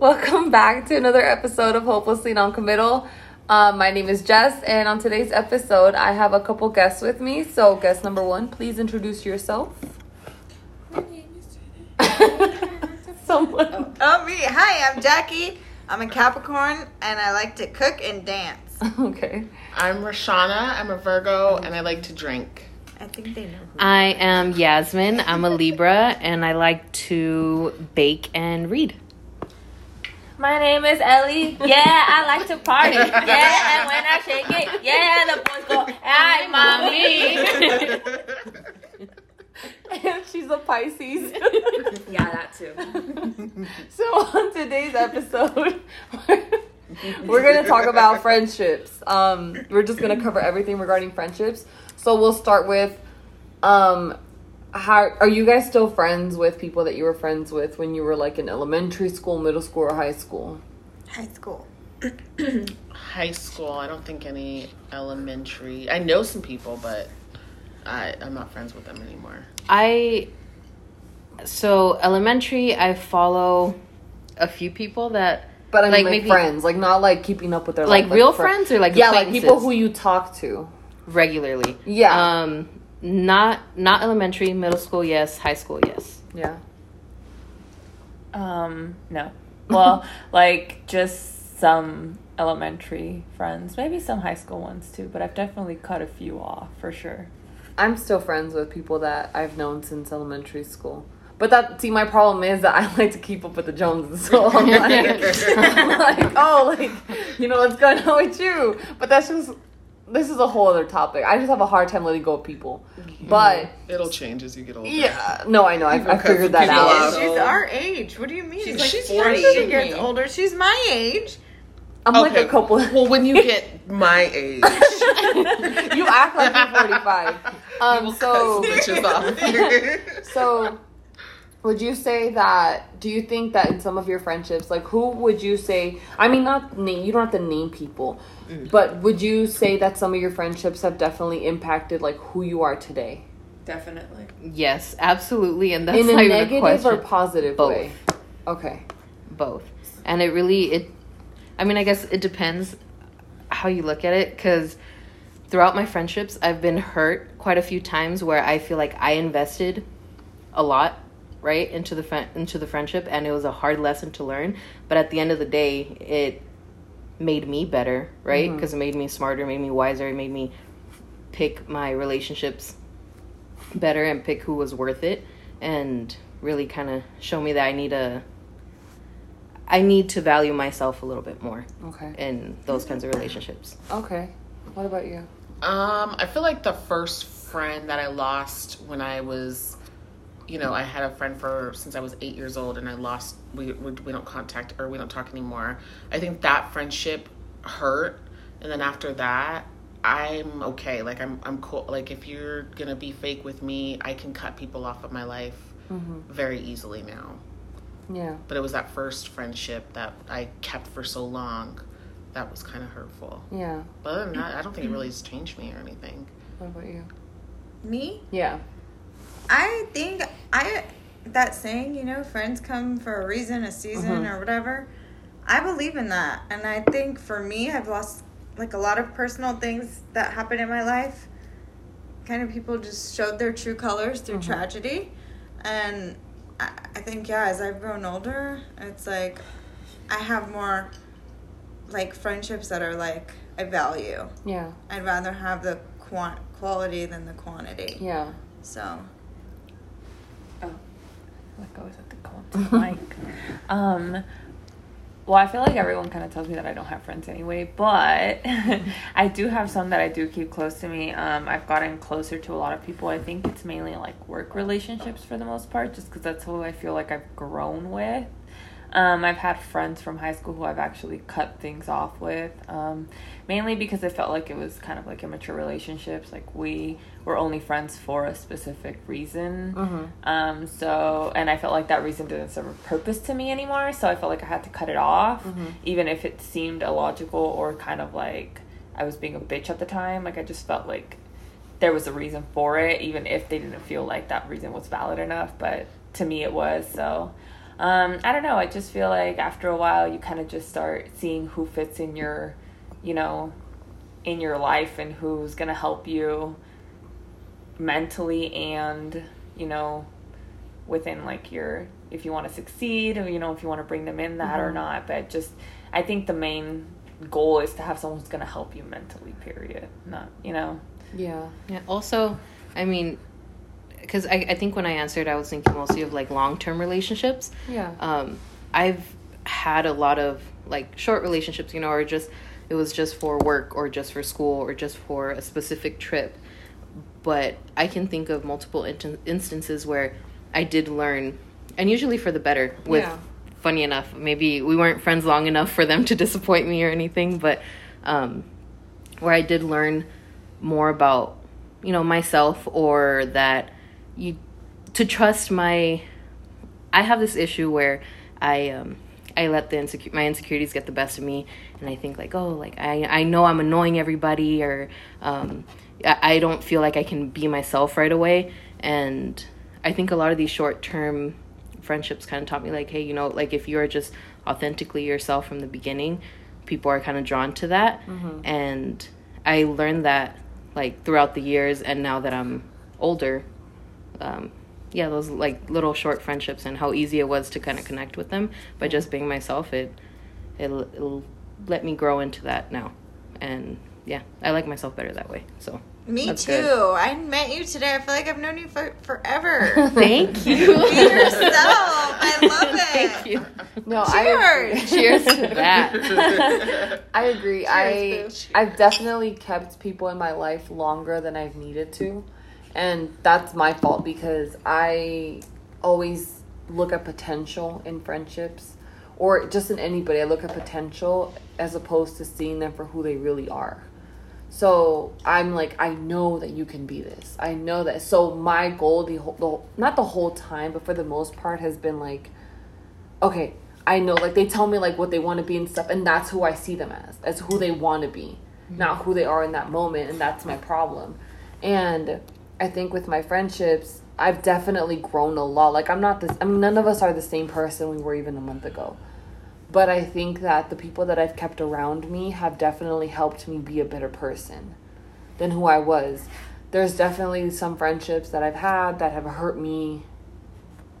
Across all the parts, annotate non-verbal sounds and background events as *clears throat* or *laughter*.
Welcome back to another episode of Hopelessly Noncommittal. Um, my name is Jess, and on today's episode, I have a couple guests with me. So, guest number one, please introduce yourself. *laughs* Someone. Oh, me. Hi, I'm Jackie. I'm a Capricorn and I like to cook and dance. *laughs* Okay. I'm Rashana. I'm a Virgo, and I like to drink. I think they know. Who I am Yasmin. I'm a Libra, and I like to bake and read. My name is Ellie. Yeah, I like to party. Yeah, and when I shake it, yeah, the boys go, "Hi, mommy." And *laughs* she's a Pisces. *laughs* yeah, that too. *laughs* so, on today's episode, we're going to talk about friendships. Um, we're just going to cover everything regarding friendships. So, we'll start with um, how are you guys still friends with people that you were friends with when you were like in elementary school, middle school, or high school? High school. *clears throat* High school, I don't think any elementary. I know some people, but I, I'm not friends with them anymore. I so elementary. I follow a few people that But I mean, Like, like, maybe- friends, like not like keeping up with their like life, real fri- friends or like yeah, like people who you talk to. regularly. Yeah. Um, not not elementary, middle school. Yes, high school. Yes. Yeah. Um, no. Well, *laughs* like just some elementary friends, maybe some high school ones too, but I've definitely cut a few off for sure. I'm still friends with people that I've known since elementary school. But that see, my problem is that I *laughs* like to keep up with the Joneses, so I'm *laughs* like, I'm like, oh, like you know what's going on with you. But that's just this is a whole other topic. I just have a hard time letting go of people. But It'll change as you get older. yeah, no, I know. I, I figured that out. She's our age. What do you mean? She's like she's 40. younger She gets older. She's my age. I'm like a couple. *laughs* Well, when you *laughs* get my age, you act like you're 45. Um, we'll so cut bitches off. *laughs* So, would you say that? Do you think that in some of your friendships, like who would you say? I mean, not name. You don't have to name people, mm. but would you say that some of your friendships have definitely impacted like who you are today Definitely. Yes, absolutely. And that's in a negative question. or positive Both. way? Okay. both and it really it i mean i guess it depends how you look at it because throughout my friendships i've been hurt quite a few times where i feel like i invested a lot right into the friend into the friendship and it was a hard lesson to learn but at the end of the day it made me better right because it made me smarter made me wiser it made me pick my relationships better and pick who was worth it and really kind of show me that i need a I need to value myself a little bit more Okay. in those kinds of relationships. Okay. What about you? Um, I feel like the first friend that I lost when I was, you know, I had a friend for since I was eight years old, and I lost. We we, we don't contact or we don't talk anymore. I think that friendship hurt, and then after that, I'm okay. Like I'm I'm cool. Like if you're gonna be fake with me, I can cut people off of my life mm-hmm. very easily now. Yeah. But it was that first friendship that I kept for so long. That was kind of hurtful. Yeah. But other than that, I don't think it really has changed me or anything. What about you? Me? Yeah. I think I that saying, you know, friends come for a reason, a season, mm-hmm. or whatever. I believe in that, and I think for me, I've lost like a lot of personal things that happened in my life. Kind of people just showed their true colors through mm-hmm. tragedy, and I, I think yeah, as I've grown older, it's like I have more like friendships that are like I value. Yeah. I'd rather have the quant- quality than the quantity. Yeah. So What goes at the cold to mic? Um, well, I feel like everyone kind of tells me that I don't have friends anyway, but *laughs* I do have some that I do keep close to me. Um, I've gotten closer to a lot of people. I think it's mainly like work relationships for the most part, just because that's who I feel like I've grown with. Um, I've had friends from high school who I've actually cut things off with, um, mainly because I felt like it was kind of like immature relationships. Like we were only friends for a specific reason. Um, so, and I felt like that reason didn't serve a purpose to me anymore. So I felt like I had to cut it off, even if it seemed illogical or kind of like I was being a bitch at the time. Like I just felt like there was a reason for it, even if they didn't feel like that reason was valid enough. But to me, it was. So Um, I don't know. I just feel like after a while, you kind of just start seeing who fits in your, you know, in your life and who's gonna help you mentally and you know within like your if you want to succeed or you know if you want to bring them in that or Mhm. not but just i think the main goal is to have someone who's going to help you mentally period not you know Yeah. Yeah. Also, I mean, because I, I think when I answered, I was thinking mostly of like long term relationships. Yeah. Um, I've had a lot of like short relationships, you know, or just it was just for work or just for school or just for a specific trip. But I can think of multiple in- instances where I did learn, and usually for the better. With Yeah. funny enough, maybe we weren't friends long enough for them to disappoint me or anything, but um, where I did learn more about you know myself or that you to trust my I have this issue where I um I let the insecure my insecurities get the best of me and I think like oh like I I know I'm annoying everybody or um I, I don't feel like I can be myself right away. And I think a lot of these short term friendships kind of taught me like hey you know like if you're just authentically yourself from the beginning people are kind of drawn to that. And I learned that like throughout the years and now that I'm older um, yeah, those like little short friendships and how easy it was to kind of connect with them by just being myself. It it'll, it'll let me grow into that now, and yeah, I like myself better that way. So Me That's too. good. I met you today. I feel like I've known you for forever. *laughs* thank *laughs* you. Be yourself. I love *laughs* it. thank you. No, I Cheers. Cheers to that. I agree. I bitch. I've definitely kept people in my life longer than I've needed to. And that's my fault because I always look at potential in friendships or just in anybody. I look at potential as opposed to seeing them for who they really are. So I'm like, I know that you can be this. I know that. So my goal, the whole, the, not the whole time, but for the most part, has been like, okay, I know, like they tell me like what they want to be and stuff, and that's who I see them as, as who they want to be, not who they are in that moment, and that's my problem. And I think with my friendships, I've definitely grown a lot. Like I'm not this. I mean, none of us are the same person we were even a month ago. But I think that the people that I've kept around me have definitely helped me be a better person than who I was. There's definitely some friendships that I've had that have hurt me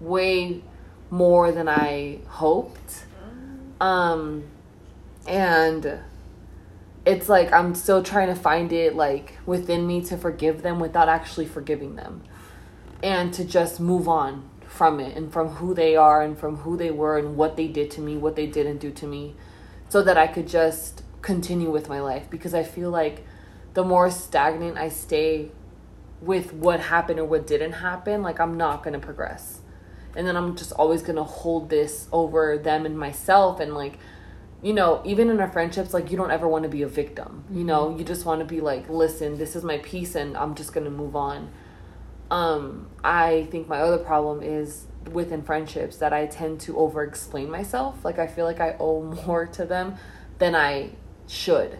way more than I hoped. Um and it's like I'm still trying to find it like within me to forgive them without actually forgiving them. And to just move on from it and from who they are and from who they were and what they did to me, what they didn't do to me, so that I could just continue with my life because I feel like the more stagnant I stay with what happened or what didn't happen, like I'm not going to progress. And then I'm just always going to hold this over them and myself and like you know, even in our friendships, like you don't ever want to be a victim. You know, you just want to be like, listen, this is my piece, and I'm just gonna move on. Um, I think my other problem is within friendships that I tend to over explain myself. Like I feel like I owe *laughs* more to them than I should.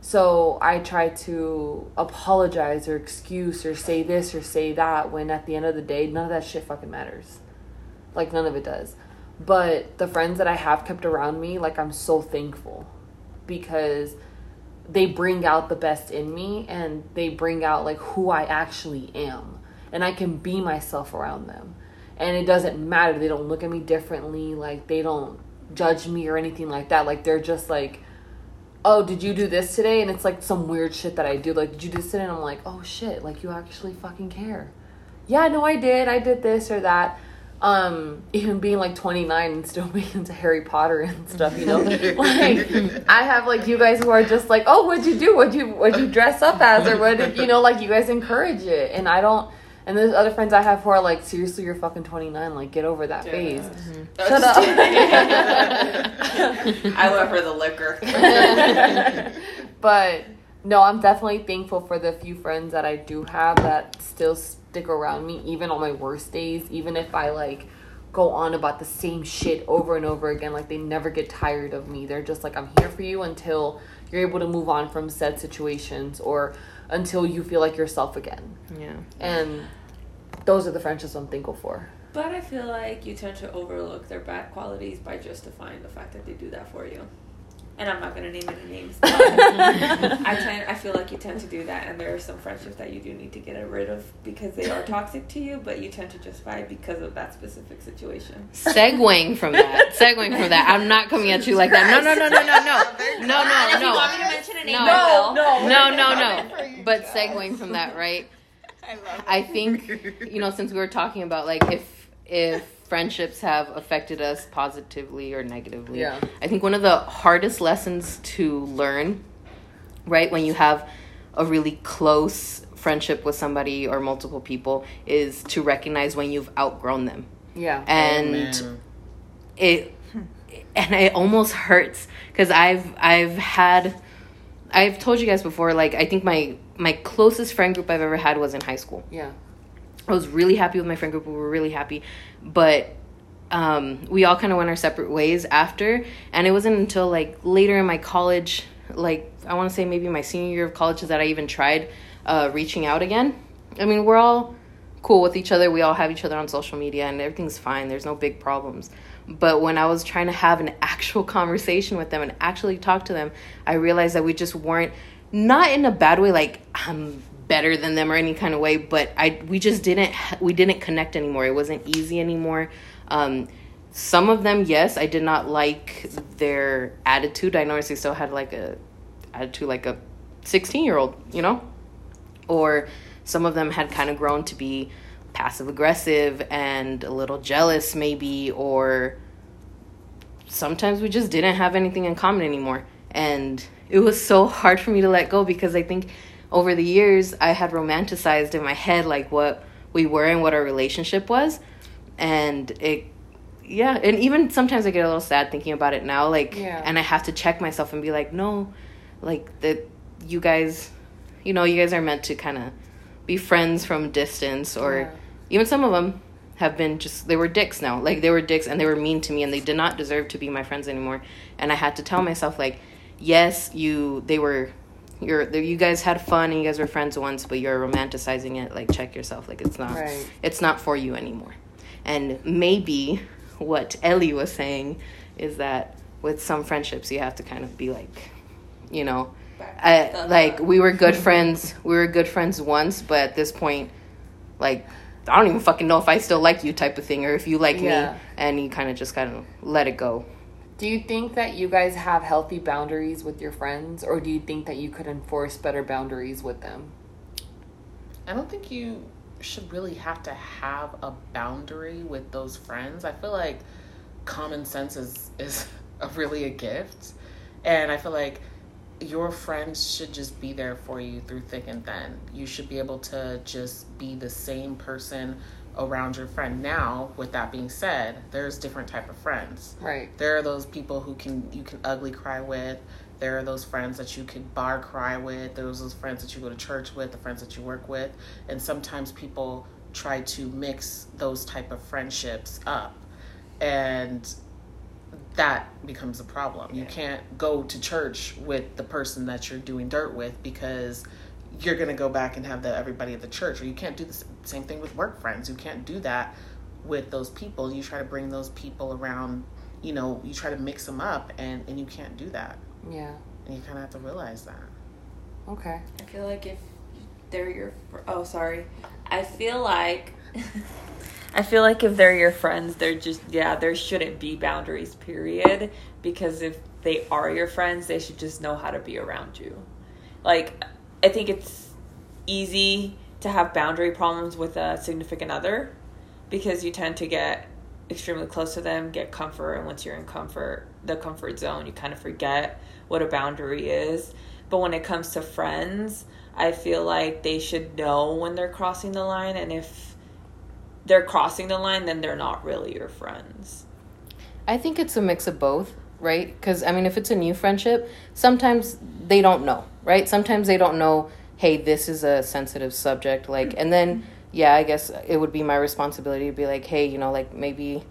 So I try to apologize or excuse or say this or say that when at the end of the day, none of that shit fucking matters. Like none of it does. But the friends that I have kept around me, like I'm so thankful because they bring out the best in me and they bring out like who I actually am. And I can be myself around them. And it doesn't matter. They don't look at me differently. Like they don't judge me or anything like that. Like they're just like, oh, did you do this today? And it's like some weird shit that I do. Like, did you do this today? And I'm like, oh shit, like you actually fucking care. Yeah, no, I did. I did this or that. Um, even being like 29 and still *laughs* being into Harry Potter and stuff, you know. *laughs* like, I have like you guys who are just like, oh, what'd you do? What'd you what'd you dress up as, or what? Did, you know, like you guys encourage it, and I don't. And there's other friends I have who are like, seriously, you're fucking 29. Like, get over that phase. Shut up. *laughs* I went for the liquor. but no, I'm definitely thankful for the few friends that I do have that still stick around me, even on my worst days. Even if I like go on about the same shit over and over again, like they never get tired of me. They're just like, I'm here for you until you're able to move on from said situations or until you feel like yourself again. Yeah. And those are the friendships I'm thankful for. But I feel like you tend to overlook their bad qualities by justifying the fact that they do that for you. And I'm not gonna name any names. But *laughs* I tend, I feel like you tend to do that, and there are some friendships that you do need to get rid of because they are toxic to you, but you tend to justify it because of that specific situation. Segueing from that, *laughs* segueing from that, I'm not coming at you like that. No, no, no, no, no, no, *laughs* no, And if no, you no. want me to mention a name, No. I. No, no, no. But guys. segueing from that, right? I love I think you know since we were talking about like if if friendships have affected us positively or negatively. Yeah. I think one of the hardest lessons to learn, right, when you have a really close friendship with somebody or multiple people is to recognize when you've outgrown them. Yeah. And Amen. it and it almost hurts because I've I've had I've told you guys before like I think my my closest friend group I've ever had was in high school. Yeah. I was really happy with my friend group. We were really happy, but um, we all kind of went our separate ways after. And it wasn't until like later in my college, like I want to say maybe my senior year of college, that I even tried uh, reaching out again. I mean, we're all cool with each other. We all have each other on social media, and everything's fine. There's no big problems. But when I was trying to have an actual *laughs* conversation with them and actually talk to them, I realized that we just weren't not in a bad way, like I'm better than them or any kind of way, but I we just didn't we didn't connect anymore. It wasn't easy anymore. Um, some of them, yes, I did not like their attitude. I noticed they still had like a attitude like a 16 year old, you know? Or some of them had kind of grown to be passive aggressive and a little jealous, maybe, or sometimes we just didn't have anything in common anymore. And it was so *laughs* hard for me to let go because I think over the years I had romanticized in my head like what we were and what our relationship was. And it, yeah, and even sometimes I get a little sad thinking about it now. Like, Yeah. and I have to check myself and be like, no, like that you guys, you know, you guys are meant to kind of be friends from distance or Yeah. even some of them have been just they were dicks now like they were dicks and they were mean to me and they did not deserve to be my friends anymore and i had to tell myself like yes you they were you're you guys had fun and you guys were friends once but you're romanticizing it like check yourself like it's not Right. it's not for you anymore and maybe what ellie was saying is that with some friendships you have to kind of be like you know I, like we were good friends we were good friends once but at this point like I don't even fucking know if I still like you type of thing or if you like Yeah. me and you kind of just kind of let it go. Do you think that you guys have healthy boundaries with your friends, or do you think that you could enforce better boundaries with them? I don't think you should really have to have a boundary with those friends. I feel like common sense is is *laughs* a, really a gift, and I feel like your friends should just be there for you through thick and thin. You should be able to just be the same person around your friend. Now, with that being said, there's different type of friends. Right. There are those people who can you can ugly cry with. There are those friends that you can bar cry with. There's those friends that you go to church with, the friends that you work with, and sometimes people try to mix those type of friendships up, and that becomes a problem. You can't go to church with the person that you're doing dirt with because you're gonna go back and have the everybody at the church, or you can't do the same thing with work friends. You can't do that with those people. You try to bring those people around. You know, you try to mix them up, and and you can't do that. Yeah. And you kind of have to realize that. Okay. I feel like if they're your fr- oh sorry, I feel like *laughs* I feel like if they're your friends, they're just yeah, there shouldn't be boundaries. Period. Because if they are your friends, they should just know how to be around you. Like I think it's easy to have boundary problems with a significant other because you tend to get extremely close to them, get comfort, and once you're in comfort, the comfort zone, you kind of forget what a boundary is. But when it comes to friends, I feel like they should know when they're crossing the line, and if they're crossing the line, then they're not really your friends. I think it's a mix of both, right? Because I mean, if it's a new friendship, sometimes they don't know, right? Sometimes they don't know, hey, this is a sensitive subject. Like, and then, yeah, I guess it would be my responsibility to be like, hey, you know, like maybe,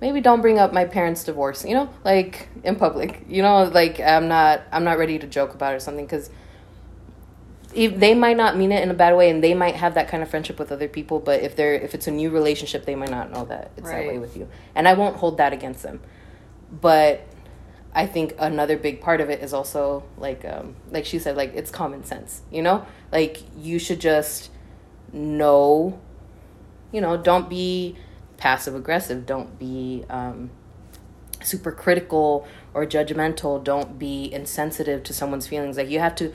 maybe don't bring up my parents' divorce, you know, like in public, you know, like I'm not, I'm not ready to joke about it or something because if they might not mean it in a bad way and they might have that kind of friendship with other people but if they're if it's a new relationship they might not know that it's that way with you and i won't hold that against them but i think another big part of it is also like um like she said like it's common sense you know? Like you should just know you know don't be passive aggressive don't be um super critical or judgmental. Don't be insensitive to someone's feelings. Like you have to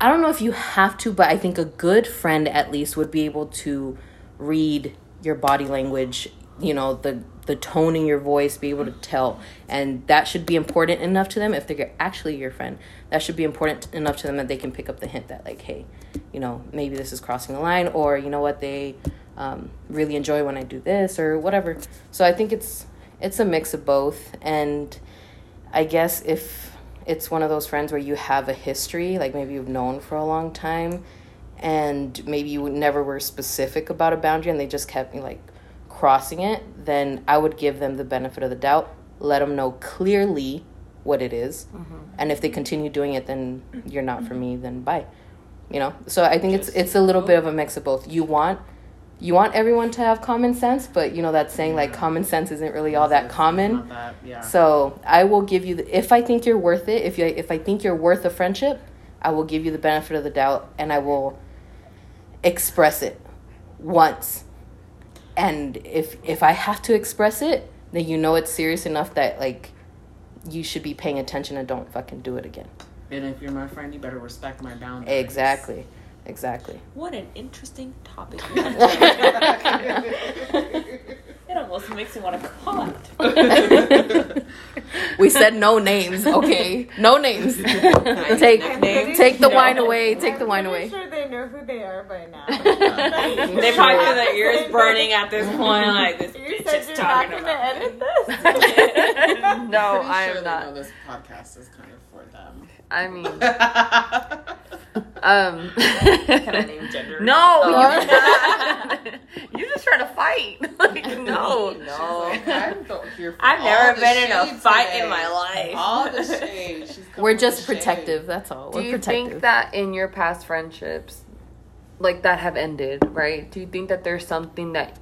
I don't know if you have to, but I think a good friend at least would be able to read your body language, you know, the the tone in your voice, be able to tell. And that should be important enough to them if they're actually your friend. That should be important enough to them that they can pick up the hint that like, hey, you know, maybe this is crossing the line or you know what, they um, really enjoy when I do this or whatever. So I think it's it's a mix of both and I guess if it's one of those friends where you have a history, like maybe you've known for a long time, and maybe you never were specific about a boundary and they just kept me like crossing it, then I would give them the benefit of the doubt, let them know clearly what it is. and if they continue doing it, then you're not for me. Then bye. You know. So I think it's it's a little bit of a mix of both. You want you want everyone to have common sense, but you know that saying like common sense isn't really all that common. That, yeah. So I will give you the, if I think you're worth it. If you if I think you're worth a friendship, I will give you the benefit of the doubt, and I will express it once. And if if I have to express it, then you know it's serious enough that like you should be paying attention and don't fucking do it again. and if you're my friend, you better respect my boundaries. Exactly. Exactly. What an interesting topic. *laughs* *laughs* *laughs* we it almost makes me want to cut. *laughs* said no names, okay? No names. *laughs* take take the wine away. Take the wine away. I'm sure they know who they are by now. *laughs* They probably feel their ears burning at this point. Like this You bitch said is you're not talking gonna about. edit this. no, Pretty I sure am they not. know this podcast is kind of for them. I mean, um, Can I name gender? *laughs* no, Oh. you're not. *laughs* You're just trying to fight. *laughs* Like, no, no. like, I'm th- here for I've never been in a fight today. in my life. All the shade. We're just the shade. protective. That's all. Do We're you protective. think that in your past friendships, like that have ended, right? Do you think that there's something that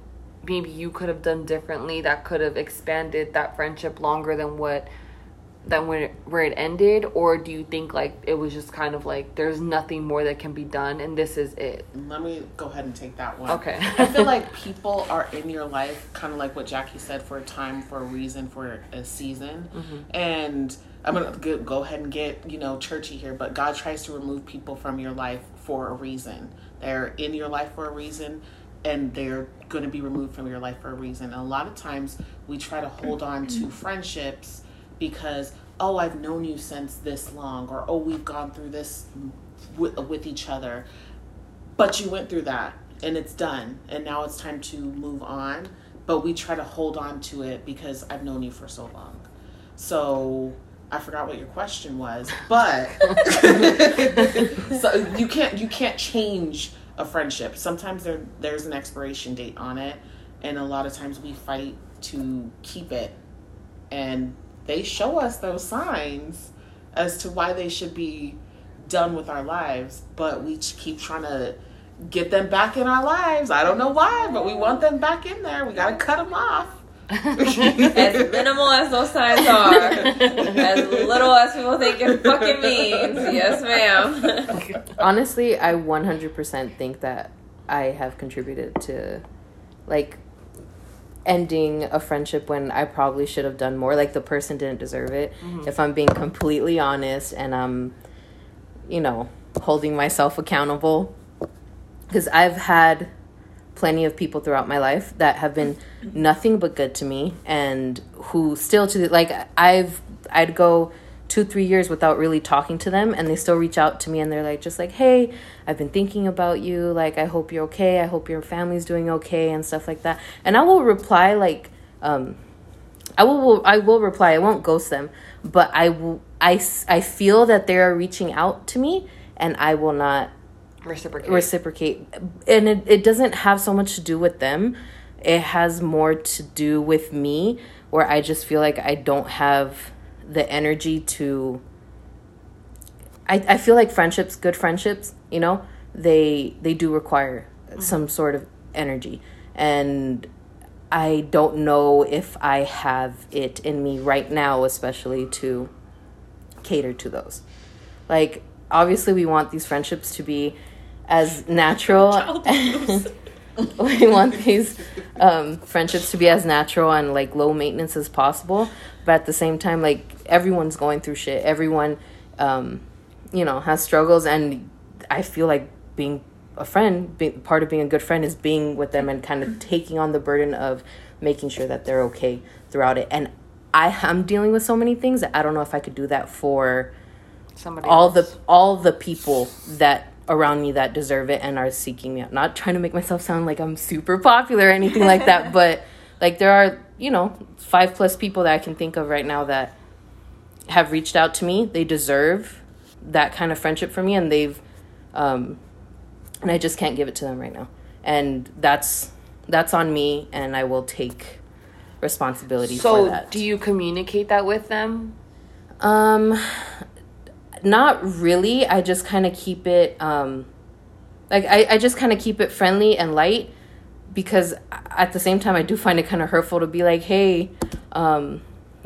maybe you could have done differently that could have expanded that friendship longer than what than when it, where it ended, or do you think like it was just kind of like there's nothing more that can be done and this is it? Let me go ahead and take that one. Okay. I feel *laughs* like people are in your life, kind of like what Jackie said, for a time, for a reason, for a season. Mm-hmm. And I'm gonna go, go ahead and get you know churchy here, but God tries to remove people from your life for a reason. They're in your life for a reason, and they're going to be removed from your life for a reason. And a lot of times we try to hold on to friendships because oh I've known you since this long, or oh we've gone through this with, with each other. But you went through that and it's done and now it's time to move on. But we try to hold on to it because i've known you for so long. So i forgot what your question was but *laughs* so you can't you can't change a friendship. Sometimes there there's an expiration date on it and a lot of times we fight to keep it. And they show us those signs as to why they should be done with our lives, but we keep trying to get them back in our lives. I don't know why, but we want them back in there. We got to cut them off. *laughs* As minimal as those signs are, as little as people think it fucking means. Yes, ma'am. *laughs* Honestly, I 100% think that I have contributed to like ending a friendship when I probably should have done more. Like the person didn't deserve it. Mm-hmm. If I'm being completely honest and I'm, you know, holding myself accountable. Because I've had plenty of people throughout my life that have been nothing but good to me and who still to the, like I've I'd go two three years without really talking to them and they still reach out to me and they're like just like hey I've been thinking about you. Like I hope you're okay. I hope your family's doing okay and stuff like that. And I will reply like um I will, will I will reply. I won't ghost them. But I will I, I feel that they are reaching out to me and I will not Reciprocate. reciprocate. And it, it doesn't have so much to do with them. It has more to do with me where i just feel like i don't have the energy to I, I feel like friendships, good friendships, you know, they they do require some sort of energy. And I don't know if I have it in me right now, especially to cater to those. Like, obviously, we want these friendships to be as natural. *laughs* *laughs* we want these um, friendships to be as natural and like low maintenance as possible. But at the same time, like, everyone's going through shit. Everyone, um, you know, has struggles. And I feel like being a friend, being, part of being a good friend is being with them and kind of taking on the burden of making sure that they're okay throughout it. And I am dealing with so many things that I don't know if I could do that for Somebody all else. the all the people that around me that deserve it and are seeking me out. Not trying to make myself sound like I'm super popular or anything like that, *laughs* but like there are, you know, five plus people that I can think of right now that have reached out to me. They deserve that kind of friendship from me and they've um and I just can't give it to them right now. And that's that's on me and I will take responsibility for So, that. do you communicate that with them? Um, not really. I just kind of keep it, um, like, I, I just kind of keep it friendly and light because at the same time, I do find it kind of hurtful to be like, hey, um,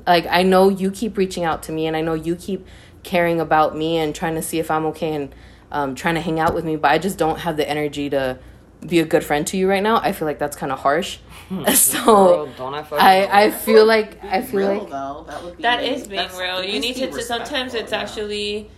like, I know you keep reaching out to me and I know you keep caring about me and trying to see if I'm okay and um, trying to hang out with me, but I just don't have the energy to be a good friend to you right now. I feel like that's kind of harsh. *laughs* so Girl, don't I I. I feel like, I feel real, like, though. That would be That is being real. You need to. to- Sometimes respectful, it's yeah. actually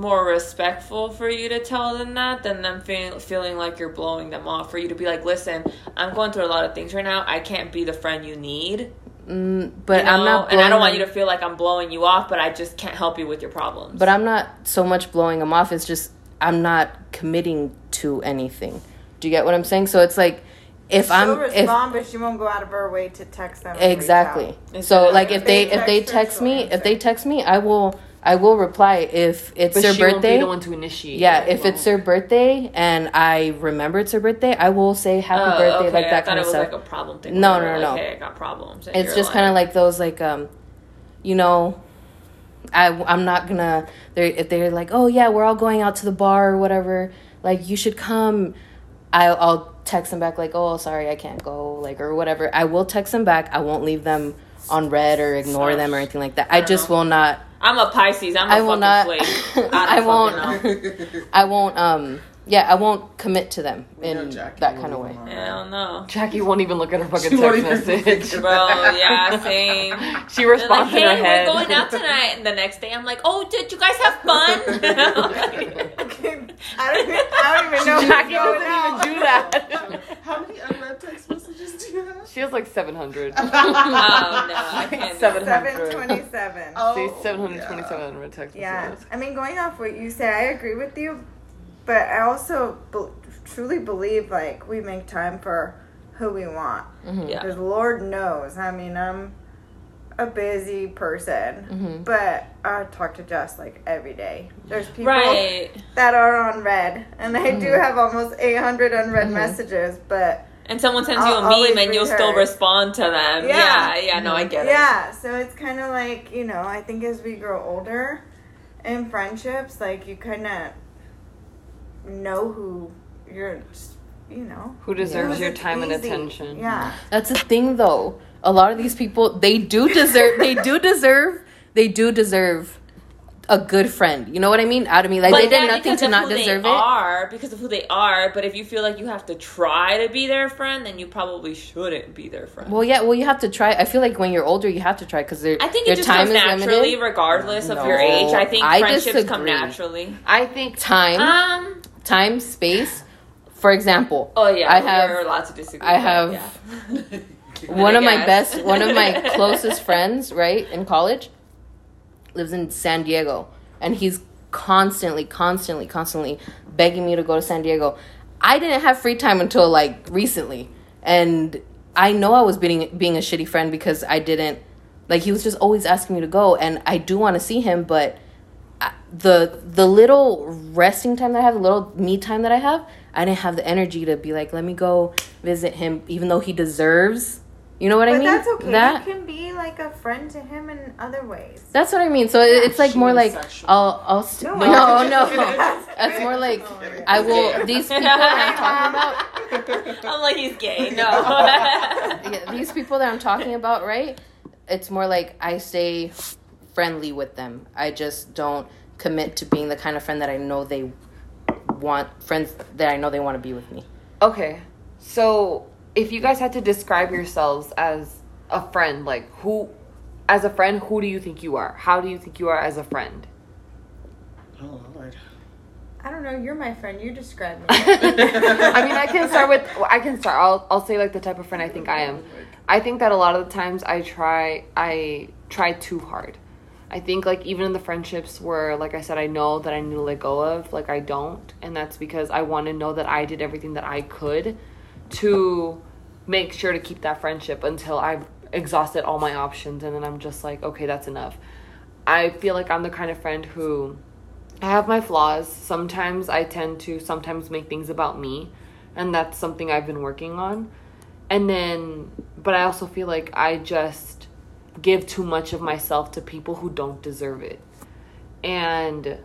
more respectful for you to tell them that than them feel, feeling like you're blowing them off. For you to be like, listen, I'm going through a lot of things right now. I can't be the friend you need. mm, but you know? I'm not, and I don't want you to feel like I'm blowing you off, but I just can't help you with your problems. But I'm not so much blowing them off. It's just I'm not committing to anything. Do you get what I'm saying? So it's like if She'll I'm if respond, but she won't go out of her way to text them. exactly. out. So like if If they they if they text text me if they text me, I will I will reply if it's but their she won't be birthday. the one to initiate. Yeah, if it's their birthday and I remember it's their birthday, I will say happy Oh, birthday okay. like that kind of stuff. like a problem thing. No, no, no, like, no. Hey, I got problems. it's just kind of like, those like um you know I, i'm not gonna they're if they're like oh yeah we're all going out to the bar or whatever like you should come I, i'll text them back like oh sorry i can't go like or whatever i will text them back i won't leave them on read or ignore them or anything like that i just will not I'm a Pisces. I'm a I will fucking not- flake. *laughs* I don't won't- know. *laughs* i won't um yeah i won't commit to them We in that kind of way them on I don't know. Jackie won't even look at her fucking text message. think Bro, yeah, same. *laughs* She They're responds like, in her hey, head. we're going out tonight. And the next day, I'm like, oh, did you guys have fun? *laughs* *laughs* I don't, even, I don't even know Jackie what's going doesn't on. even do that. How many unread text messages do you have? she has like 700. oh, no, I can't. do Seven that. hundred. 727. Oh, See, 727 unread text messages. Yeah, messages. I mean, going off what you say, I agree with you, but I also be- truly believe like we make time for who we want. Yeah. Because Lord knows, I mean, I'm a busy person, Mhm. but I talk to Jess like every day. There's people Right. that are on read, and I do Mhm. have almost 800 unread Mhm. messages, but And someone sends you I'll a meme and you'll still respond to them. Yeah. Yeah, yeah, no, I get it. yeah, so it's kind of like, you know, I think as we grow older in friendships, like you kind of know who you're, you know, Who deserves who's your it's time and attention? Yeah. That's the thing, though. A lot of these people, they do deserve. they do deserve. They do deserve a good friend. You know what I mean? Out of me, like But they did nothing to of not who deserve they it. Are because of who they are. But if you feel like you have to try to be their friend, then you probably shouldn't be their friend. Well, yeah. Well, you have to try. I feel like when you're older, you have to try because I think their it just time comes is naturally, limited. regardless of your age. I think I friendships come naturally. I think Time, Um. Time, space. For example, Oh yeah. I have- You're allowed to disagree. I have Yeah. *laughs* one of my best, one of my *laughs* closest friends, right in college, lives in San Diego, and he's constantly, constantly, constantly begging me to go to San Diego. I didn't have free time until like recently, and I know I was being being a shitty friend because I didn't like he was just always asking me to go, and I do want to see him, but I- the the little resting time that I have, the little me time that I have, I didn't have the energy to be like, let me go visit him, even though he deserves You know what but I mean? that's okay. That you can be like a friend to him in other ways. that's what I mean. So it- it's like more like sexual. I'll I'll s- No, no I- no. *laughs* That's more like I will. These people that I'm talking about. *laughs* I'm like he's gay. *laughs* No. yeah, these people that I'm talking about, right? It's more like I stay friendly with them. I just don't commit to being the kind of friend that I know they want friends that I know they want to be with me. Okay, so if you guys had to describe yourselves as a friend, like who, as a friend, who do you think you are? How do you think you are as a friend? Oh Lord. I don't know. You're my friend. You describe me. *laughs* *laughs* I mean, I can start with. I can start. I'll I'll say like the type of friend I think I am. I think that a lot of the times I try I try too hard. I think like even in the friendships where like I said I know that I need to let go of, like I don't, and that's because I want to know that I did everything that I could to make sure to keep that friendship until I've exhausted all my options and then I'm just like, okay, that's enough. I feel like I'm the kind of friend who I have my flaws. Sometimes I tend to sometimes make things about me, and that's something I've been working on. And then, but I also feel like I just give too much of myself to people who don't deserve it. And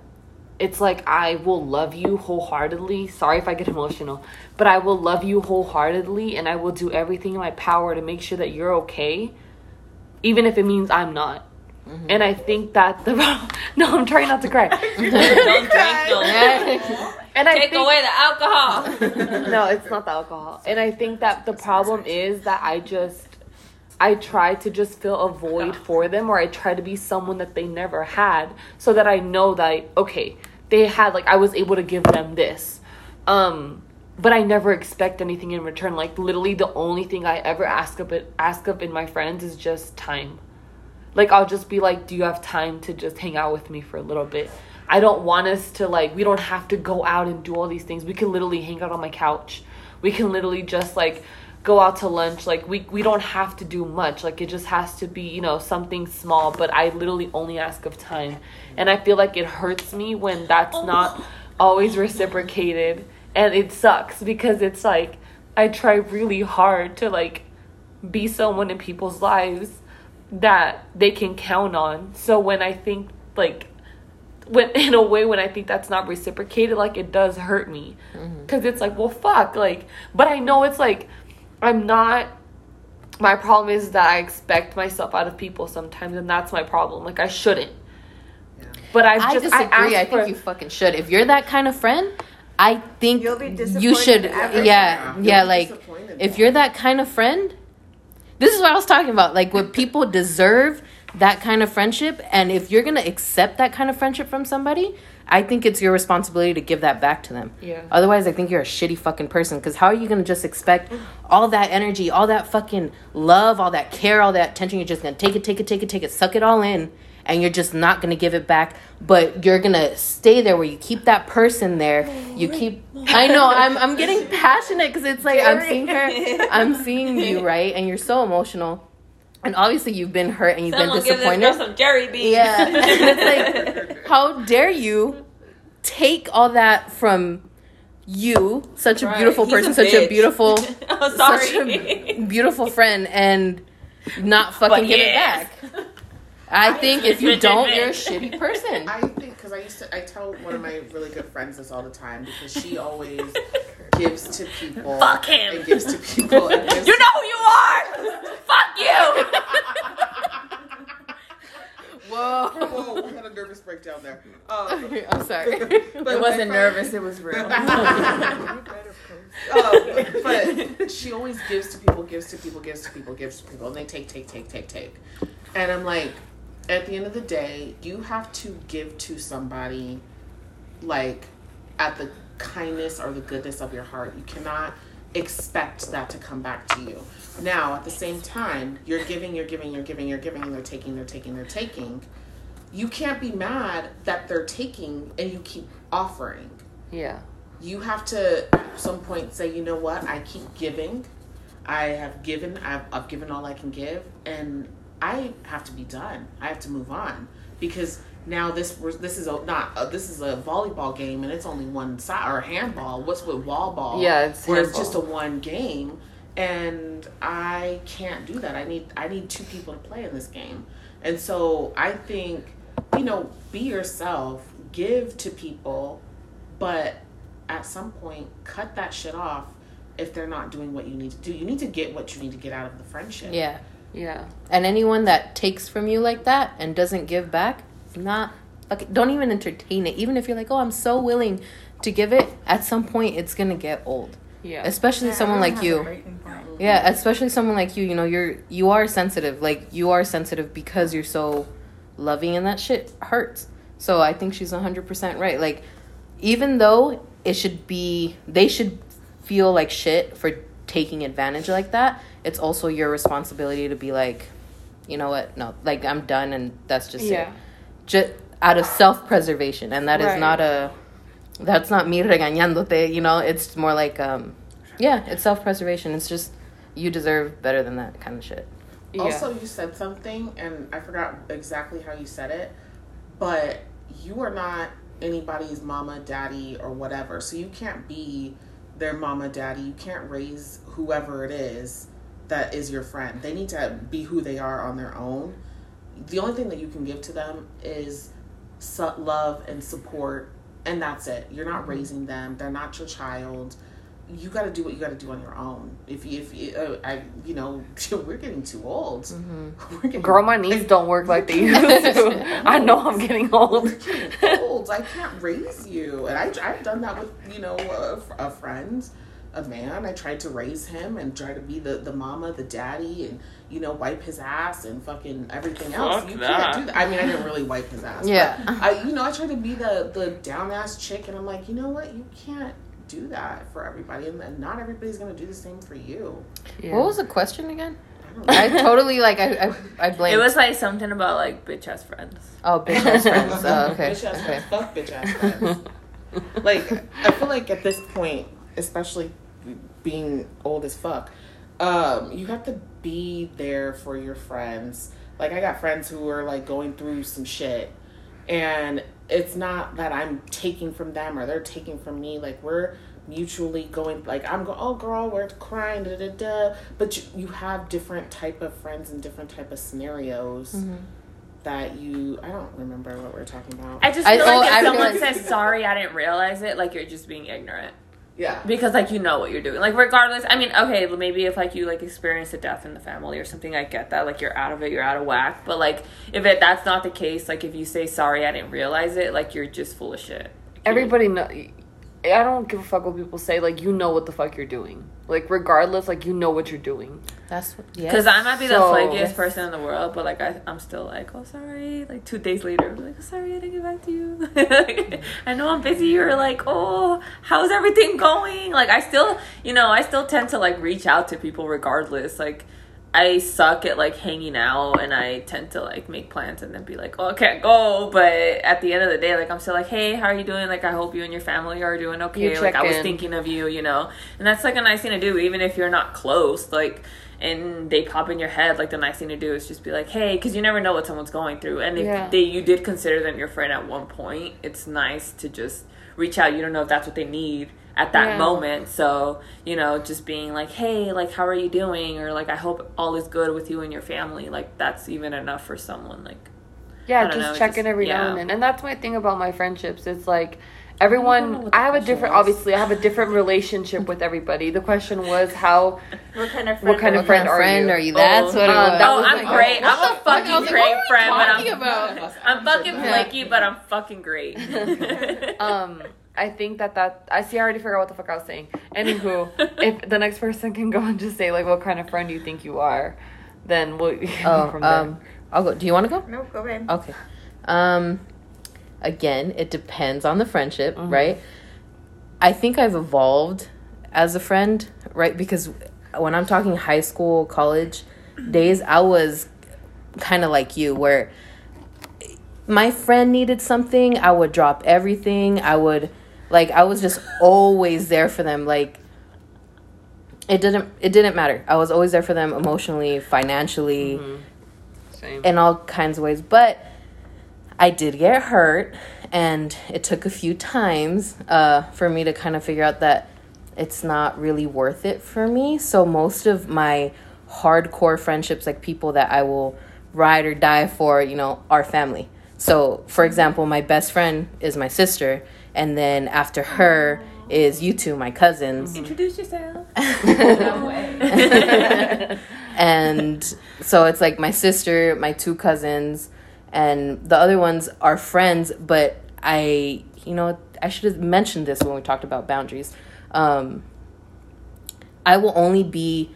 it's like I will love you wholeheartedly. Sorry if I get emotional, but I will love you wholeheartedly and I will do everything in my power to make sure that you're okay, even if it means I'm not. Mm-hmm. And I think that the *laughs* no, I'm trying not to cry. *laughs* Don't drink no more. *laughs* And I Take think, away the alcohol. no, it's not the alcohol. And I think that the problem is that I just I try to just fill a void for them or I try to be someone that they never had so that I know that okay, they had like I was able to give them this. Um but I never expect anything in return. Like literally the only thing I ever ask of it ask of in my friends is just time. Like I'll just be like, "Do you have time to just hang out with me for a little bit?" I don't want us to like we don't have to go out and do all these things. We can literally hang out on my couch. We can literally just like go out to lunch. Like we we don't have to do much. Like it just has to be, you know, something small, but I literally only ask of time. And I feel like it hurts me when that's oh. not always reciprocated and it sucks because it's like I try really hard to like be someone in people's lives that they can count on. So when I think like when *laughs* in a way when I think that's not reciprocated, like it does hurt me mm-hmm. because it's like, well, fuck, like. But I know it's like I'm not. My problem is that I expect myself out of people sometimes, and that's my problem. Like I shouldn't. But I've I just disagree. I, I, think for- you fucking should. If you're that kind of friend, I think You'll be you should. ever. Yeah, Yeah. yeah. Like if you're that kind of friend, this is what I was talking about. Like when people deserve that kind of friendship, and if you're gonna accept that kind of friendship from somebody, I think it's your responsibility to give that back to them. Yeah. Otherwise, I think you're a shitty fucking person. Because how are you gonna just expect all that energy, all that fucking love, all that care, all that attention? You're just gonna take it, take it, take it, take it, suck it all in, and you're just not gonna give it back. But you're gonna stay there where you keep that person there. You keep. I know. I'm. I'm getting *laughs* passionate because it's like I'm seeing her. I'm seeing you right, and you're so emotional. And obviously, you've been hurt and you've Someone been give disappointed. some Jerry beans. Yeah. *laughs* *laughs* it's like, how dare you take all that from you, such a Right. beautiful He's person, a such a beautiful, *laughs* I'm such sorry. a beautiful friend, and not fucking But give yes. it back. I think if you don't, you're a shitty person. I think because I used to, I tell one of my really good friends this all the time because she always *laughs* gives to people. Fuck him. And gives to people. And gives *laughs* You know who you are. Fuck you. *laughs* Whoa. Whoa, we had a nervous breakdown there. Um, I'm sorry. but It wasn't friend- nervous. It was real. Um, but she always gives to people, gives to people, gives to people, gives to people, and they take, take, take, take, take. And I'm like, at the end of the day, you have to give to somebody, like, at the kindness or the goodness of your heart. You cannot expect that to come back to you. Now, at the same time, you're giving, you're giving, you're giving, you're giving, and they're taking, they're taking, they're taking. You can't be mad that they're taking and you keep offering Yeah. you have to at some point say, you know what, I keep giving. I have given, I've, I've given all I can give, and I have to be done. I have to move on because now this was this is a not uh, this is a volleyball game and it's only one side or handball. What's with wall ball? Yeah, it's where it's just a one game, and I can't do that. I need I need two people to play in this game. And so I think, you know, be yourself, give to people, but at some point cut that shit off if they're not doing what you need to do. You need to get what you need to get out of the friendship. Yeah. Yeah. And anyone that takes from you like that and doesn't give back, not like don't even entertain it. Even if you're like, oh, I'm so willing to give it, at some point it's gonna get old. Yeah. Especially Yeah, someone like you. Yeah, especially someone like you. You know, you're you are sensitive. Like you are sensitive because you're so loving, and that shit hurts. So I think she's hundred percent right. Like, even though it should be, they should feel like shit for taking advantage like that. It's also your responsibility to be like, you know what? No, like I'm done, and that's just Yeah. it. Just out of self preservation, and that is Right. not a. That's not me regañándote. You know, it's more like um, yeah, it's self preservation. It's just you deserve better than that kind of shit. Yeah. Also, you said something, and I forgot exactly how you said it, but you are not anybody's mama, daddy, or whatever. So you can't be their mama, daddy. You can't raise whoever it is that is your friend. They need to be who they are on their own. The only thing that you can give to them is su- love and support, and that's it. You're not raising them. They're not your child you got to do what you got to do on your own. If you, if you, uh, I, you know, *laughs* we're getting too old. *laughs* We're getting, Girl, my knees don't work like they used to. *laughs* I know I'm getting old. Getting old. I can't raise you, and I, I've done that with you know a, a friend, a man. I tried to raise him and try to be the the mama, the daddy, and you know wipe his ass and fucking everything else. Fuck you that. can't do that. I mean, I didn't really wipe his ass. Yeah. but I, you know, I tried to be the the down ass chick, and I'm like, you know what, you can't do that for everybody, and, and not everybody's gonna do the same for you. Yeah. What was the question again? I. I totally like I I, I blame. It was like something about like bitch ass friends. oh bitch ass friends. Oh, *laughs* okay. Bitch ass okay. friends. Fuck bitch ass friends. like I feel like at this point, especially being old as fuck, um, you have to be there for your friends. Like I got friends who are like going through some shit, and it's not that I'm taking from them or they're taking from me. Like we're mutually going. Like I'm going, oh girl, we're crying, da da da. But you, you have different type of friends and different type of scenarios. That you, I don't remember what we are talking about. I just I- feel oh, like if I feel someone like- says sorry, I didn't realize it, like you're just being ignorant. Yeah, because like you know what you're doing. Like regardless i mean okay maybe if like you like experience a death in the family or something i get that like you're out of it you're out of whack. But like if it that's not the case like if you say sorry i didn't realize it like you're just full of shit. Everybody know. I don't give a fuck what people say. Like you know what the fuck you're doing. Like regardless, like you know what you're doing. That's what. Yeah. because i might be the So- flakiest person in the world but like I, i'm still like oh sorry like two days later i'm like oh, sorry i didn't get back to you *laughs* i know i'm busy you're like oh how's everything going like i still you know i still tend to like reach out to people regardless like I suck at like hanging out and I tend to like make plans and then be like, oh, I can't go. But at the end of the day, like I'm still like, hey, how are you doing? Like, I hope you and your family are doing okay. Like, I was in. thinking of you, you know? And that's like a nice thing to do, even if you're not close. Like, and they pop in your head, like the nice thing to do is just be like, hey, because you never know what someone's going through. And if Yeah. they you did consider them your friend at one point, it's nice to just reach out. You don't know if that's what they need at that Yeah. moment. So, you know, just being like, hey, like, how are you doing? Or like, I hope all is good with you and your family. Like, that's even enough for someone. Like, Yeah, just know, checking just- every now and then. And that's my thing about my friendships. It's like I don't know everyone what the I have a different was. obviously I have a different relationship with everybody. The question was how What kind of friend? What kind are of you? friend are friend you? are you? That's Oh, what it um, was. that oh, was I'm like, great. what I'm a the fuck? I fucking like, great what friend, but I'm, about? I'm fucking Yeah. flaky, but I'm fucking great. *laughs* um I think that that I see I already forgot what the fuck I was saying. Anywho, *laughs* if the next person can go and just say like what kind of friend do you think you are, then we'll *laughs* go Oh, from there. um, I'll go. Do you want to go? No, go ahead. Okay. Um, again, it depends on the friendship, Mhm. right? I think I've evolved as a friend, right? Because when I'm talking high school, college days, I was kind of like you, where my friend needed something, I would drop everything. I would, like, I was just *laughs* always there for them. Like, it didn't it didn't matter. I was always there for them emotionally, financially Same. in all kinds of ways. But I did get hurt, and it took a few times uh, for me to kind of figure out that it's not really worth it for me. So most of my hardcore friendships, like people that I will ride or die for, you know, are family. So, for example, my best friend is my sister, and then after her is you two, my cousins. Introduce yourself. *laughs* *laughs* and so it's like my sister, my two cousins, and the other ones are friends, but I, you know, I should have mentioned this when we talked about boundaries. Um, I will only be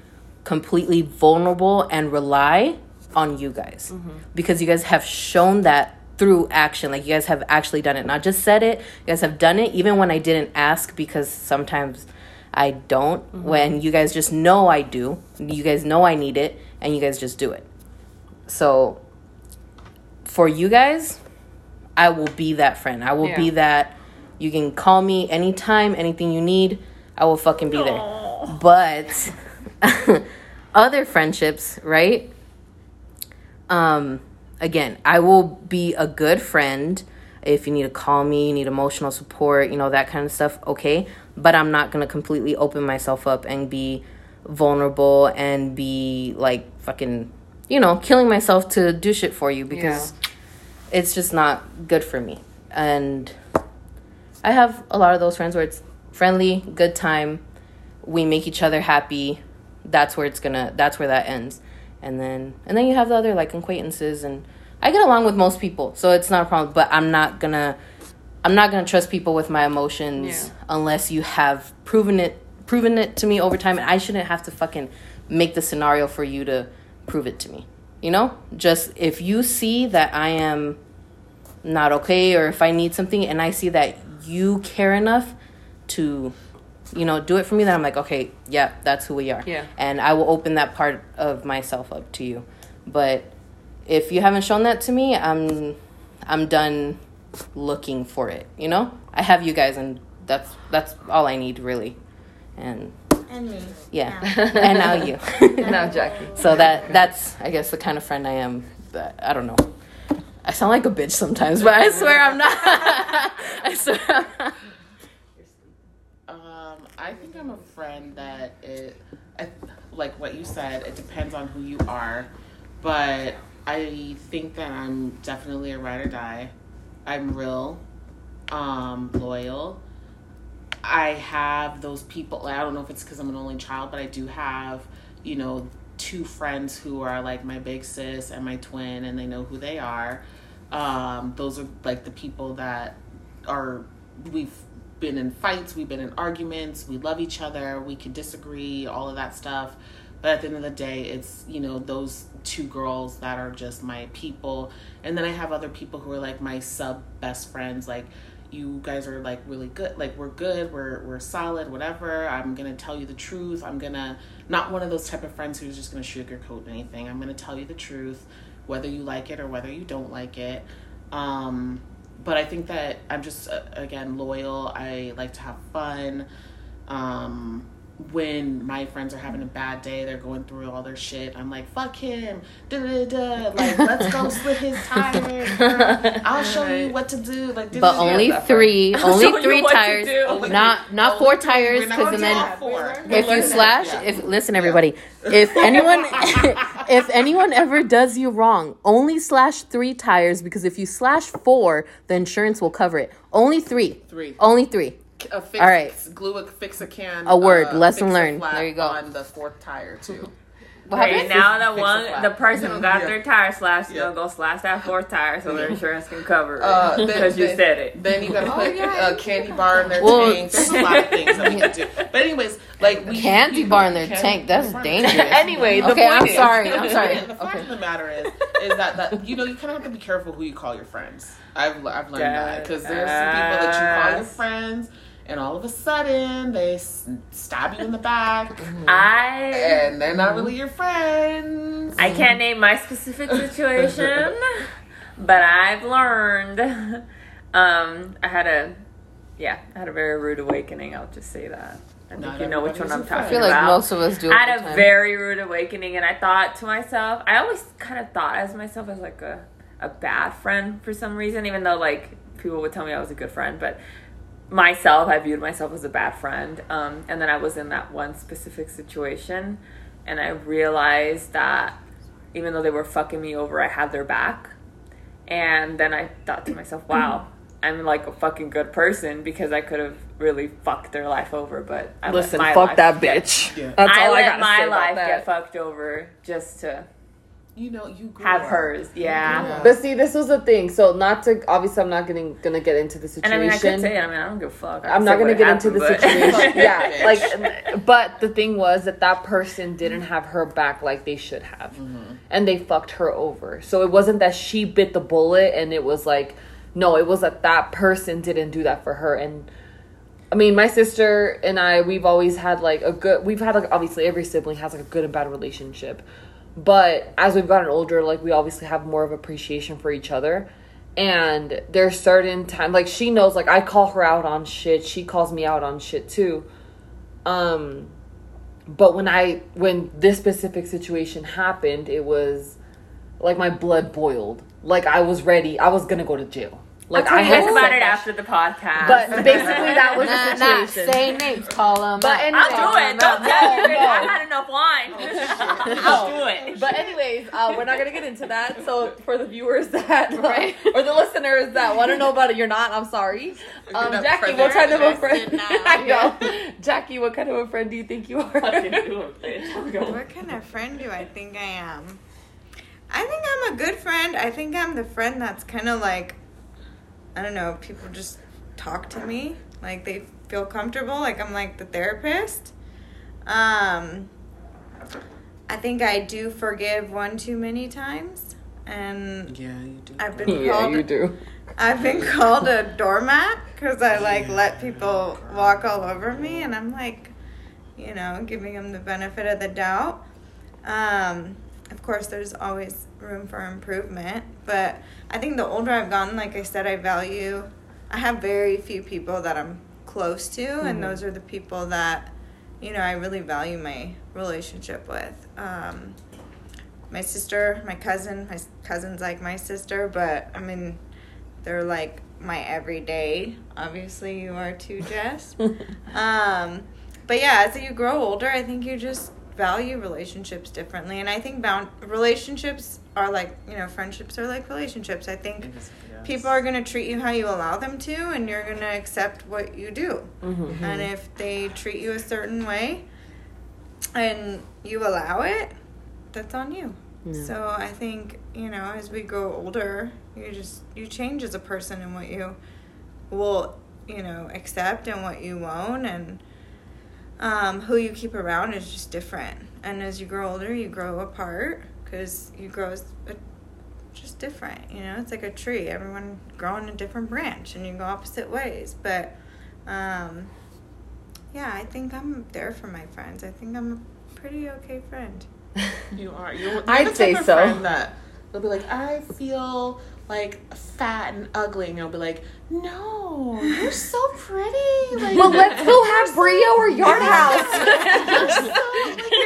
completely vulnerable and rely on you guys because you guys have shown that through action. Like you guys have actually done it, not just said it. You guys have done it even when I didn't ask because sometimes I don't. When you guys just know I do, you guys know I need it, and you guys just do it. So for you guys, I will be that friend. I will be that. You can call me anytime, anything you need. I will fucking be there. But *laughs* other friendships, right? Um, again, I will be a good friend if you need to call me, you need emotional support, you know, that kind of stuff, okay? But I'm not going to completely open myself up and be vulnerable and be like fucking, you know, killing myself to do shit for you because it's just not good for me. And I have a lot of those friends where it's friendly, good time, we make each other happy. That's where it's gonna. That's where that ends, and then and then you have the other like acquaintances, and I get along with most people, so it's not a problem. But I'm not gonna. I'm not gonna trust people with my emotions Yeah. unless you have proven it proven it to me over time, and I shouldn't have to fucking make the scenario for you to prove it to me. You know, just if you see that I am not okay or if I need something and I see that you care enough to you know do it for me then I'm like okay yeah that's who we are. Yeah. and I will open that part of myself up to you. But if you haven't shown that to me I'm I'm done looking for it you know? I have you guys and that's that's all I need really. And And me. yeah *laughs* and now you *laughs* now Jackie. so that that's I guess the kind of friend I am but I don't know I sound like a bitch sometimes but I swear I'm not *laughs* I swear I'm not. Um, I think I'm a friend that it, I, like what you said, it depends on who you are, but I think that I'm definitely a ride or die. I'm real, um, loyal. I have those people. I don't know if it's because I'm an only child, but I do have, you know, two friends who are like my big sis and my twin, and they know who they are. Um, those are like the people that are we've been in fights, we've been in arguments, we love each other, we can disagree, all of that stuff. But at the end of the day, it's, you know, those two girls that are just my people. And then I have other people who are like my sub best friends, like you guys are like really good. Like we're good we're we're solid whatever. I'm gonna tell you the truth. I'm gonna not one of those type of friends who's just gonna sugarcoat anything. I'm gonna tell you the truth whether you like it or whether you don't like it. Um but i think that i'm just uh, again loyal. I like to have fun. Um when my friends are having a bad day, they're going through all their shit. I'm like, fuck him, da da da. Like, let's go *laughs* slit his tires. girl. I'll show you what to do. Like, but only three only three tires not not only four three. tires because then four. if you slash Yeah. if listen everybody if anyone *laughs* *laughs* if anyone ever does you wrong only slash three tires because if you slash four the insurance will cover it only three Three. only three a fix, All right. glue a fix a can. A word, uh, lesson learned. There you go. On the fourth tire too. what Right now, the one, the person who got Yeah. their tire slashed, Yeah. gonna go slash that fourth tire so their insurance can cover it Uh, because you said it. Then you gotta *laughs* put yeah. a candy bar in their Well- tank. There's a lot of things that we can *laughs* do. But anyways, like we Candy you bar in their tank that's dangerous Anyway, the okay point i'm is- sorry i'm *laughs* sorry The fact okay of the matter is, is that, that you know you kind of have to be careful who you call your friends. I've I've learned that because there's some people that you call your friends, and all of a sudden they s- stab you in the back, *laughs* I and they're not really your friends. I can't name my specific situation, *laughs* but I've learned. Um, I had a, yeah, I had a very rude awakening. I'll just say that. I think Not you know which one I'm your talking i feel like about. most of us do I all the had a time. very rude awakening, and I thought to myself, I always kind of thought as myself as like a, a bad friend for some reason, even though like people would tell me I was a good friend. But myself, I viewed myself as a bad friend. Um, and then I was in that one specific situation, and I realized that even though they were fucking me over, I had their back. And then I thought to myself, *clears throat* wow, I'm like a fucking good person because I could have really fucked their life over. But I Listen, my fuck life that get- bitch. Yeah. That's I all I let gotta my say life that. get fucked over just to You know, you grew have up. hers. Yeah. Yeah. But see, this was the thing. So not to obviously, I'm not getting gonna get into the And situation. I mean, I could say it. I mean, I don't give a fuck. I I'm not gonna what get into the but- situation. *laughs* yeah, like, but the thing was that that person didn't have her back like they should have, mm-hmm. and they fucked her over. So it wasn't that she bit the bullet, and it was like, no, it was that that person didn't do that for her. And I mean, my sister and I, we've always had like a good. We've had like obviously every sibling has like a good and bad relationship, but as we've gotten older, like we obviously have more of appreciation for each other. And there's certain time like she knows like I call her out on shit, she calls me out on shit too. Um but when I when this specific situation happened, it was like my blood boiled. Like I was ready. I was going to go to jail. Like I'll I tell you had guys about it after the podcast. But basically that was Nah, the nah, situation. say names, call them. But anyway, I'll do it. Don't No, tell me. *laughs* no. I've had enough wine. *laughs* I'll do it. But anyways, uh, we're not gonna get into that. So for the viewers that Right. *laughs* or the listeners that want to know about it, you're not. I'm sorry. Um, Jackie, further what kind of a friend? now. I know. Jackie, what kind of a friend do you think you are? What kind of friend do I think I am? I think I'm a good friend. I think I'm the friend that's kind of like, I don't know, people just talk to me. Like they feel comfortable. Like I'm like the therapist. Um, I think I do forgive one too many times. And Yeah, you do. I've been *laughs* yeah, called you do. I've been called a doormat because I like let people walk all over me, and I'm like, you know, giving them the benefit of the doubt. Um, of course, there's always room for improvement, but I think the older I've gotten, like I said, I value. I have very few people that I'm close to, and those are the people that, you know, I really value my relationship with. Um, my sister, my cousin, my cousin's like my sister, but I mean, they're like my everyday. Obviously, you are too, *laughs* Jess. *laughs* um, but yeah, as you grow older, I think you just value relationships differently, and I think bound relationships are like you know friendships are like relationships. I think people are gonna treat you how you allow them to, and you're gonna accept what you do. Mm-hmm. And if they treat you a certain way, and you allow it, that's on you. So I think you know, as we grow older, you just you change as a person and what you will you know accept and what you won't, and um, who you keep around is just different. And as you grow older, you grow apart because you grow as a, just different. You know, it's like a tree. Everyone growing a different branch, and you go opposite ways. But um, yeah, I think I'm there for my friends. I think I'm a pretty okay friend. You *laughs* are. You're, you're I'd say so. That they'll be like, I feel like fat and ugly, and you'll be like, No, you're *laughs* so pretty. Like, Well, let's go have Brio or Yard *laughs* House. You're so,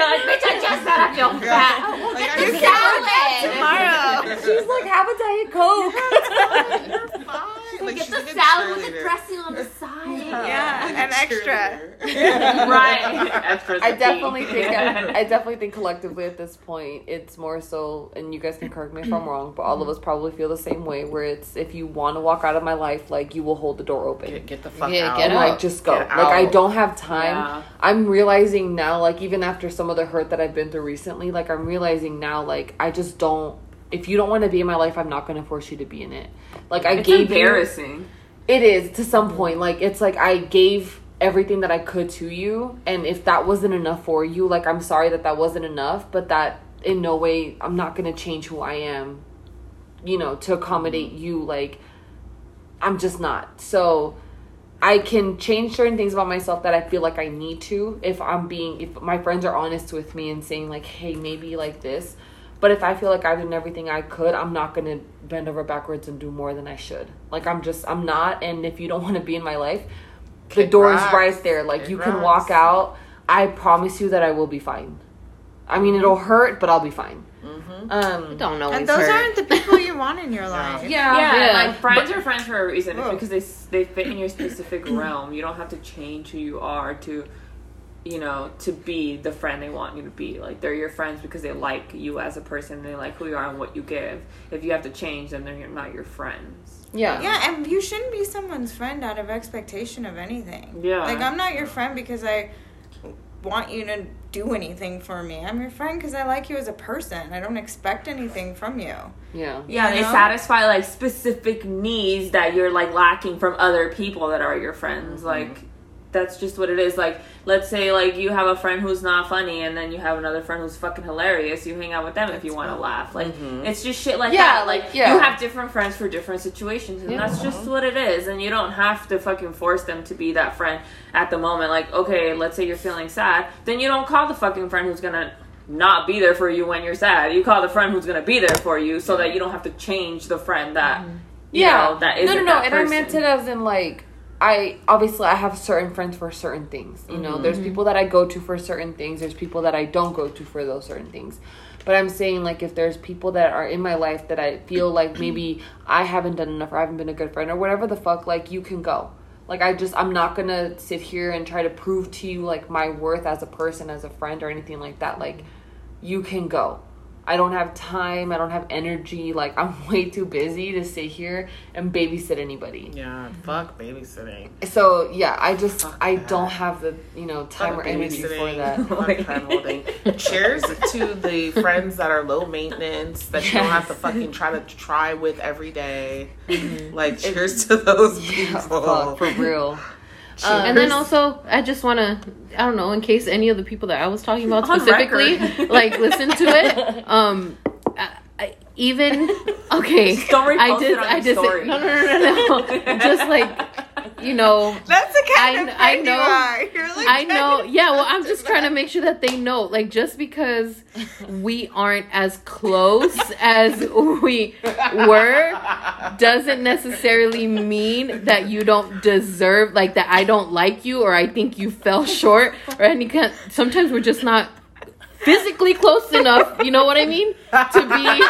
like, bitch, I just said I feel fat. Like, You I salad. She's like, have a diet coke. *laughs* You're fine. Like, Get she's the like salad with the dressing on the side. Yeah, Like a an extra. *laughs* right. Extras I definitely think I *laughs* definitely think collectively at this point it's more so and you guys can correct me if I'm wrong, but all of us probably feel the same way where it's if you want to walk out of my life, like you will hold the door open. Get, get the fuck Yeah, out. get and out. like just go. Get Like I don't have time. Yeah. I'm realizing now, like even after some of the hurt that I've been through recently, like I'm realizing now, like I just don't. If you don't want to be in my life, I'm not going to force you to be in it. Like I It's gave you. embarrassing. It is to some point. Like it's like I gave everything that I could to you, and if that wasn't enough for you, like I'm sorry that that wasn't enough, but that in no way I'm not gonna change who I am. You know, to accommodate mm-hmm. you. Like I'm just not. So I can change certain things about myself that I feel like I need to if I'm being if my friends are honest with me and saying like, hey, maybe like this. But if I feel like I've done everything I could, I'm not gonna bend over backwards and do more than I should. Like I'm just I'm not. And if you don't want to be in my life, the Kick door is right there. Like Kick you can rocks. walk out. I promise you that I will be fine. I mean, it'll hurt, but I'll be fine. Um, Don't know. And those hurt. aren't the people you want in your *laughs* life. yeah, Yeah, Yeah. like friends are friends for a reason. It's because they they fit in your specific realm. You don't have to change who you are to, you know, to be the friend they want you to be. Like they're your friends because they like you as a person. They like who you are and what you give. If you have to change them, then you're not your friends. yeah, Yeah, and you shouldn't be someone's friend out of expectation of anything. Yeah. Like, I'm not your friend because I want you to do anything for me. I'm your friend because I like you as a person. I don't expect anything from you. yeah. Yeah, You they know? satisfy like specific needs that you're like lacking from other people that are your friends. Mm-hmm. Like that's just what it is. Like let's say like you have a friend who's not funny and then you have another friend who's fucking hilarious. You hang out with them if you want to laugh. Like mm-hmm. it's just shit like Yeah, that. Like yeah. you have different friends for different situations and that's just what it is. And you don't have to fucking force them to be that friend at the moment. Like okay, let's say you're feeling sad, then you don't call the fucking friend who's gonna not be there for you when you're sad. You call the friend who's gonna be there for you, so that you don't have to change the friend that mm-hmm. you yeah, know that no, no, no. that And I meant it as in like, I obviously I have certain friends for certain things. You know, Mm-hmm. there's people that I go to for certain things. There's people that I don't go to for those certain things. But I'm saying like if there's people that are in my life that I feel like *clears throat* maybe I haven't done enough or I haven't been a good friend or whatever the fuck, like you can go. Like I just I'm not gonna sit here and try to prove to you like my worth as a person, as a friend or anything like that. Like you can go. I don't have time. I don't have energy. Like I'm *laughs* way too busy to sit here and babysit anybody. Yeah, fuck babysitting. So yeah, I just Fuck I that. don't have the you know time or energy for that. *laughs* Fuck holding. Cheers to the *laughs* friends that are low maintenance that you don't have to fucking try to try with every day. Mm-hmm. Like cheers to those Yeah, people. fuck, for real. Um, and then also, I just want to, I don't know, in case any of the people that I was talking about *laughs* On specifically, *laughs* like, listen to it. Um, I, I, even *laughs* okay, Don't repost I did, it on I your did. story. No, no, no, no, no. just like you know, That's the kind I- of I know- *laughs* you like I know. Yeah, well, I'm just trying to make sure that they know. Like, just because *laughs* we aren't as close as we were doesn't necessarily mean that you don't deserve, like, that I don't like you or I think you fell short or any kind. Sometimes we're just not physically close enough. You know what I mean? To be.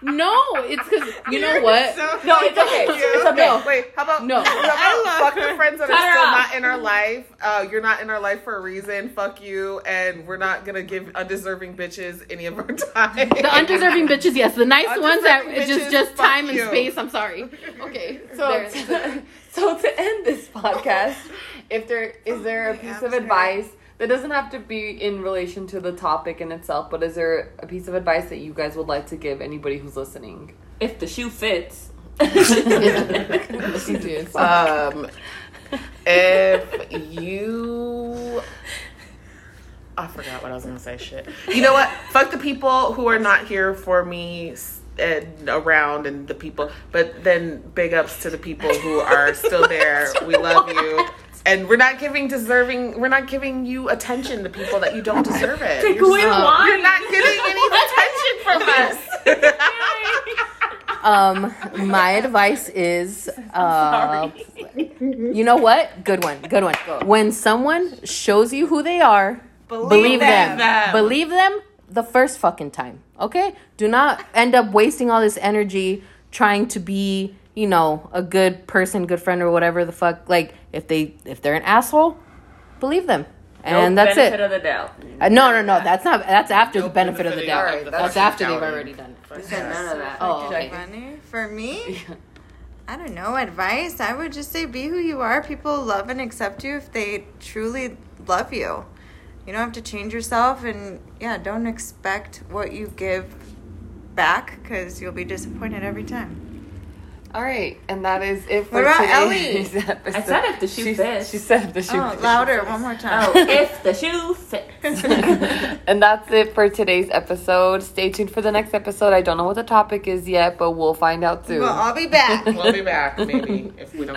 No, it's because you know what. no, it's okay. It's okay. No. Wait, how about No. How about fuck the friends that Cut are still off. not in our life? Uh, you're not in our life for a reason. Fuck you, and we're not gonna give undeserving bitches any of our time. The undeserving bitches, yes. The nice ones that Undeserving it's just just fuck time and you. space. I'm sorry. *laughs* Okay, So to, *laughs* so to end this podcast, if there is there a piece of advice that doesn't have to be in relation to the topic in itself, but is there a piece of advice that you guys would like to give anybody who's listening? if the shoe fits. *laughs* Um, if you, I forgot what I was gonna say. Shit. You know what? Fuck the people who are not here for me and around, and the people. But then big ups to the people who are still there. We love you. And we're not giving deserving. We're not giving you attention to people that you don't deserve it. Take You're away the wine. You're not getting any *laughs* attention from us. *laughs* Um, my advice is, *laughs* uh, you know what? Good one. Good one. When someone shows you who they are, believe, them. them. Believe them the first fucking time. Okay? Do not end up wasting all this energy trying to be, you know, a good person, good friend, or whatever the fuck. Like, if they if they're an asshole, believe them. And No that's benefit it. of the doubt. Uh, no, no, no. That's not. That's after the benefit of the benefit doubt. of the doubt. that's That's after they've already done it. Said none of that. Oh, okay. Funny for me. I don't know advice. I would just say be who you are. People love and accept you if they truly love you. You don't have to change yourself, and yeah, don't expect what you give back because you'll be disappointed every time. All right, and that is it for What about today's *laughs* episode. I said if the shoe she, fits. She said if the shoe Oh, fits. louder, one more time. Oh, if the shoe fits. *laughs* *laughs* and that's it for today's episode. Stay tuned for the next episode. I don't know what the topic is yet, but we'll find out soon. Well, I'll be back. We'll be back, maybe, if we don't.